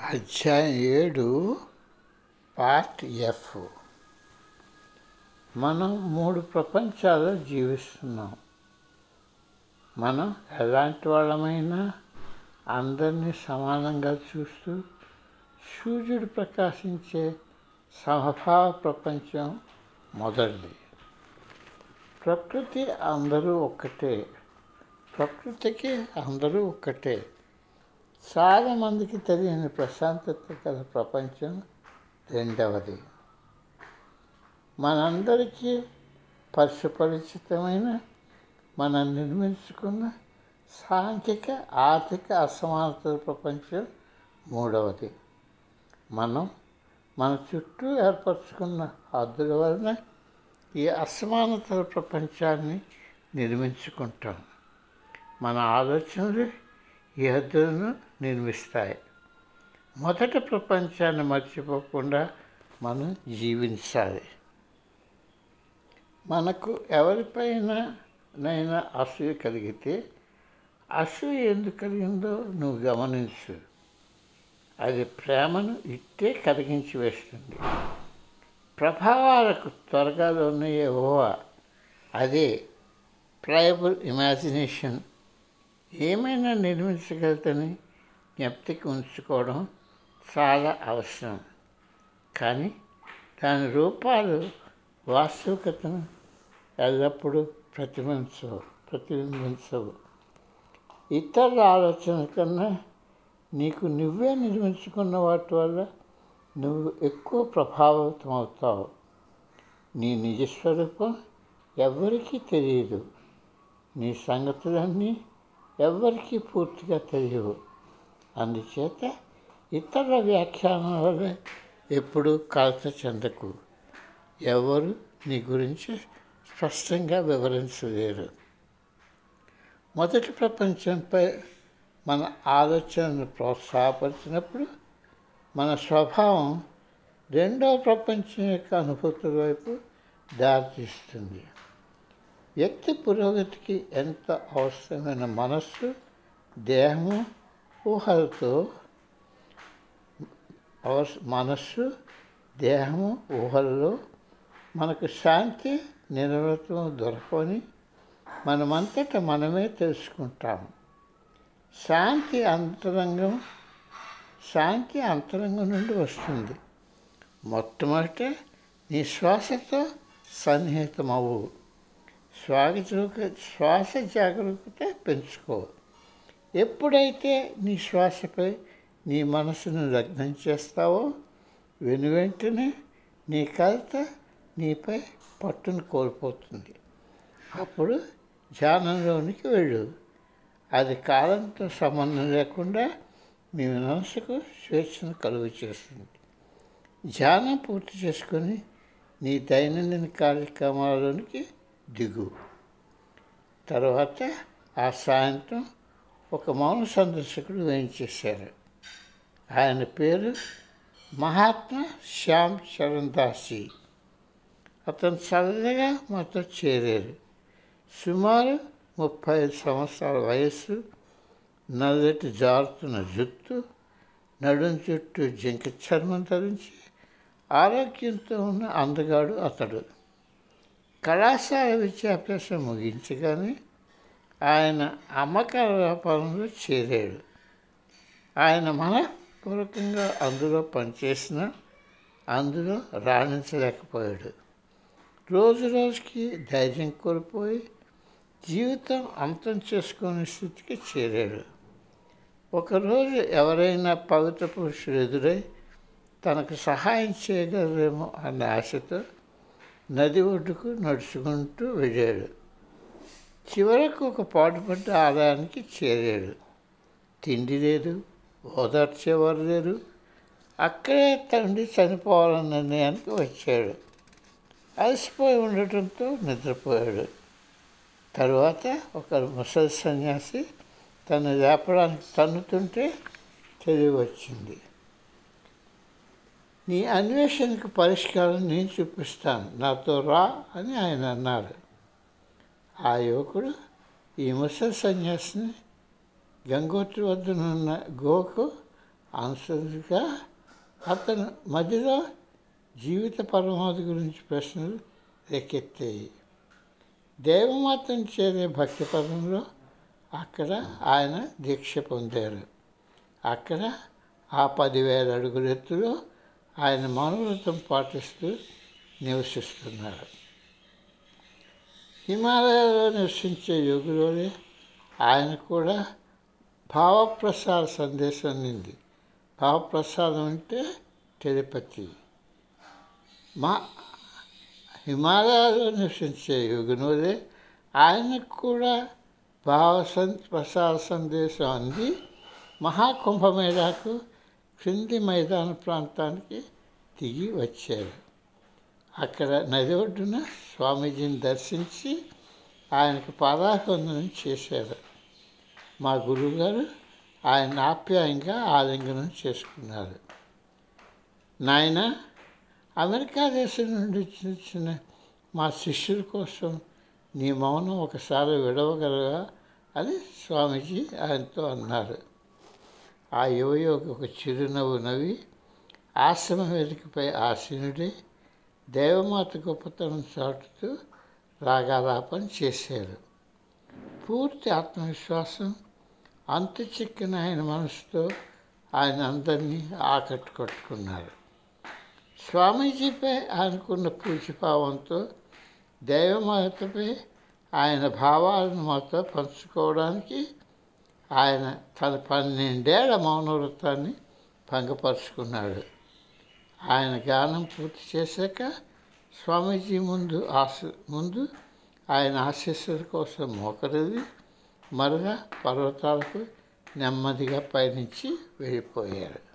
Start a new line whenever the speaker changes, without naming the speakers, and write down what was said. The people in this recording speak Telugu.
అధ్యాయం ఏడు పార్ట్ ఎఫ్. మనం మూడు ప్రపంచాల్లో జీవిస్తున్నాం. మనం ఎలాంటి వాళ్ళమైనా అందరినీ సమానంగా చూస్తూ సూర్యుడు ప్రకాశించే సమభావ ప్రపంచం మొదటిది. ప్రకృతి అందరూ ఒక్కటే. ప్రకృతికి అందరూ ఒక్కటే. చాలామందికి తెలియని ప్రశాంతత గల ప్రపంచం రెండవది. మనందరికీ పరిశుపరిచితమైన మనం నిర్మించుకున్న సాంఘిక ఆర్థిక అసమానతల ప్రపంచం మూడవది. మనం మన చుట్టూ ఏర్పరచుకున్న హద్దుల వలన ఈ అసమానతల ప్రపంచాన్ని నిర్మించుకుంటాం. మన ఆలోచనలు ఈ హద్దులను నిర్మిస్తాయి. మొదట ప్రపంచాన్ని మర్చిపోకుండా మనం జీవించాలి. మనకు ఎవరిపైన నైనా అసూయ కలిగితే అసూయ ఎందుకు కలిగిందో నువ్వు గమనించు. అది ప్రేమను ఇట్టే కరిగించి వేస్తుంది. ప్రభావాలకు త్వరగా ఉన్నాయే ఊహ అదే ప్లయబుల్ ఇమాజినేషన్. ఏమైనా నిర్మించగలదని జ్ఞప్తికి ఉంచుకోవడం చాలా అవసరం. కానీ దాని రూపాలు వాస్తవికతను ఎల్లప్పుడూ ప్రతిబింబించవు ప్రతిబింబించవు. ఇతరుల ఆలోచన కన్నా నీకు నువ్వే నిర్మించుకున్న వాటి వల్ల నువ్వు ఎక్కువ ప్రభావితం అవుతావు. నీ నిజస్వరూపం ఎవరికీ తెలియదు. నీ సంగతులన్నీ ఎవ్వరికీ పూర్తిగా తెలియవు. అందుచేత ఇతర వ్యాఖ్యానాలనే ఎప్పుడు ఎప్పుడూ కలత చెందకు. ఎవరు నీ గురించి స్పష్టంగా వివరించలేరు. మొదటి ప్రపంచంపై మన ఆలోచనను ప్రోత్సాహపరిచినప్పుడు మన స్వభావం రెండవ ప్రపంచం యొక్క అనుభూతుల వైపు దారితీస్తుంది. వ్యక్తి పురోగతికి ఎంత అవసరమైన మనస్సు దేహము ఊహలతో అవస మనస్సు దేహము ఊహల్లో మనకు శాంతి నిరవృతం దొరకని మనమంతట మనమే తెలుసుకుంటాము శాంతి అంతరంగం శాంతి అంతరంగం నుండి వస్తుంది. మొట్టమొదట నీ శ్వాసతో సన్నిహితమవు. శ్వాస శ్వాస జాగరూకత పెంచుకో. ఎప్పుడైతే నీ శ్వాసపై నీ మనసును లగ్నం చేస్తావో వెను వెంటనే నీ కలత నీపై పట్టును కోల్పోతుంది. అప్పుడు ధ్యానంలోనికి వెళ్ళు. అది కాలంతో సంబంధం లేకుండా మీ మనసుకు స్వేచ్ఛను కలుగు చేస్తుంది. ధ్యానం పూర్తి చేసుకొని నీ దైనందిన కార్యక్రమాలలోనికి దిగు. తర్వాత ఆ సాయంత్రం ఒక మౌన సందర్శకుడు వేయించేశారు ఆయన పేరు మహాత్మా శ్యామ్ చరణ్ దాసి. అతను చల్లగా మాతో చేరారు. సుమారు ముప్పై ఐదు సంవత్సరాల వయస్సు నల్లటి జారుతున్న జుత్తు నడుం చుట్టూ జింక చర్మం ధరించి ఆరోగ్యంతో ఉన్న అందగాడు అతడు. కళాశాల విద్యాభ్యాసం ముగించగానే ఆయన అమ్మకాల వ్యాపారంలో చేరాడు. ఆయన మనపూర్వకంగా అందులో పనిచేసిన అందులో రాణించలేకపోయాడు. రోజు రోజుకి ధైర్యం కోల్పోయి జీవితం అంతం చేసుకునే స్థితికి చేరాడు. ఒకరోజు ఎవరైనా పవిత్ర పురుషుడు ఎదురై తనకు సహాయం చేయగలరేమో అన్న ఆశతో నది ఒడ్డుకు నడుచుకుంటూ వెళ్ళాడు. చివరకు ఒక పాటుపడ్డ ఆదాయానికి చేరాడు. తిండి లేదు ఓదార్చేవారు లేరు. అక్కడే తండ్రి చనిపోవాలన్న నిర్ణయానికి వచ్చాడు. అలసిపోయి ఉండటంతో నిద్రపోయాడు. తరువాత ఒక ముసలి సన్యాసి తను లేపడానికి తన్నుతుంటే తెలివి వచ్చింది నీ అన్వేషణకు పరిష్కారం నేను చూపిస్తాను. నాతో రా అని ఆయన అన్నారు. ఆ యువకుడు ఈ ముసలి సన్యాసిని గంగోత్రి వద్దనున్న గోకు అనుసరిగా అతను మధ్యలో జీవిత పరమావధి గురించి ప్రశ్నలు రేకెత్తాయి దేవమాతను చేరే భక్తి పదంలో అక్కడ ఆయన దీక్ష పొందారు. అక్కడ ఆ పదివేల అడుగుల ఎత్తులో ఆయన మనోవ్రతం పాటిస్తూ నివసిస్తున్నారు. హిమాలయాలో నివసించే యోగులోనే ఆయన కూడా భావప్రసాద సందేశం నింది భావప్రసాదం అంటే టెలిపతి. మా హిమాలయాలో నివసించే యోగునోదే ఆయనకు కూడా భావ సం ప్రసాద సందేశం అంది. మహాకుంభమేళాకు క్రింది మైదాన ప్రాంతానికి దిగి వచ్చారు. అక్కడ నది ఒడ్డున స్వామీజీని దర్శించి ఆయనకు పాదాభివందనం చేశారు. మా గురువుగారు ఆయన ఆప్యాయంగా ఆలింగనం చేసుకున్నారు. నాయన అమెరికా దేశం నుండి వచ్చిన మా శిష్యుల కోసం నీ మౌనం ఒకసారి విడవగలరా అని స్వామీజీ ఆయనతో అన్నారు. ఆ యువయోగి ఒక చిరునవ్వు నవ్వి ఆశ్రమ వేదికపై ఆసీనుడై దేవమాత గొప్పతనం చాటుతూ రాగాలాపన చేశారు. పూర్తి ఆత్మవిశ్వాసం అంత చిక్కిన ఆయన మనసుతో ఆయన అందరినీ ఆకట్టుకొట్టుకున్నారు స్వామీజీపై ఆయనకున్న పూజభావంతో దేవమాతపై ఆయన భావాలను మాతో పంచుకోవడానికి ఆయన తన పన్నెండేళ్ళ మౌనవ్రతాన్ని భంగపరుచుకున్నాడు. ఆయన గానం పూర్తి చేశాక స్వామీజీ ముందు ఆశ ముందు ఆయన ఆశీస్సుల కోసం మోకరిది మరుగా పర్వతాలకు నెమ్మదిగా పయనించి వెళ్ళిపోయారు.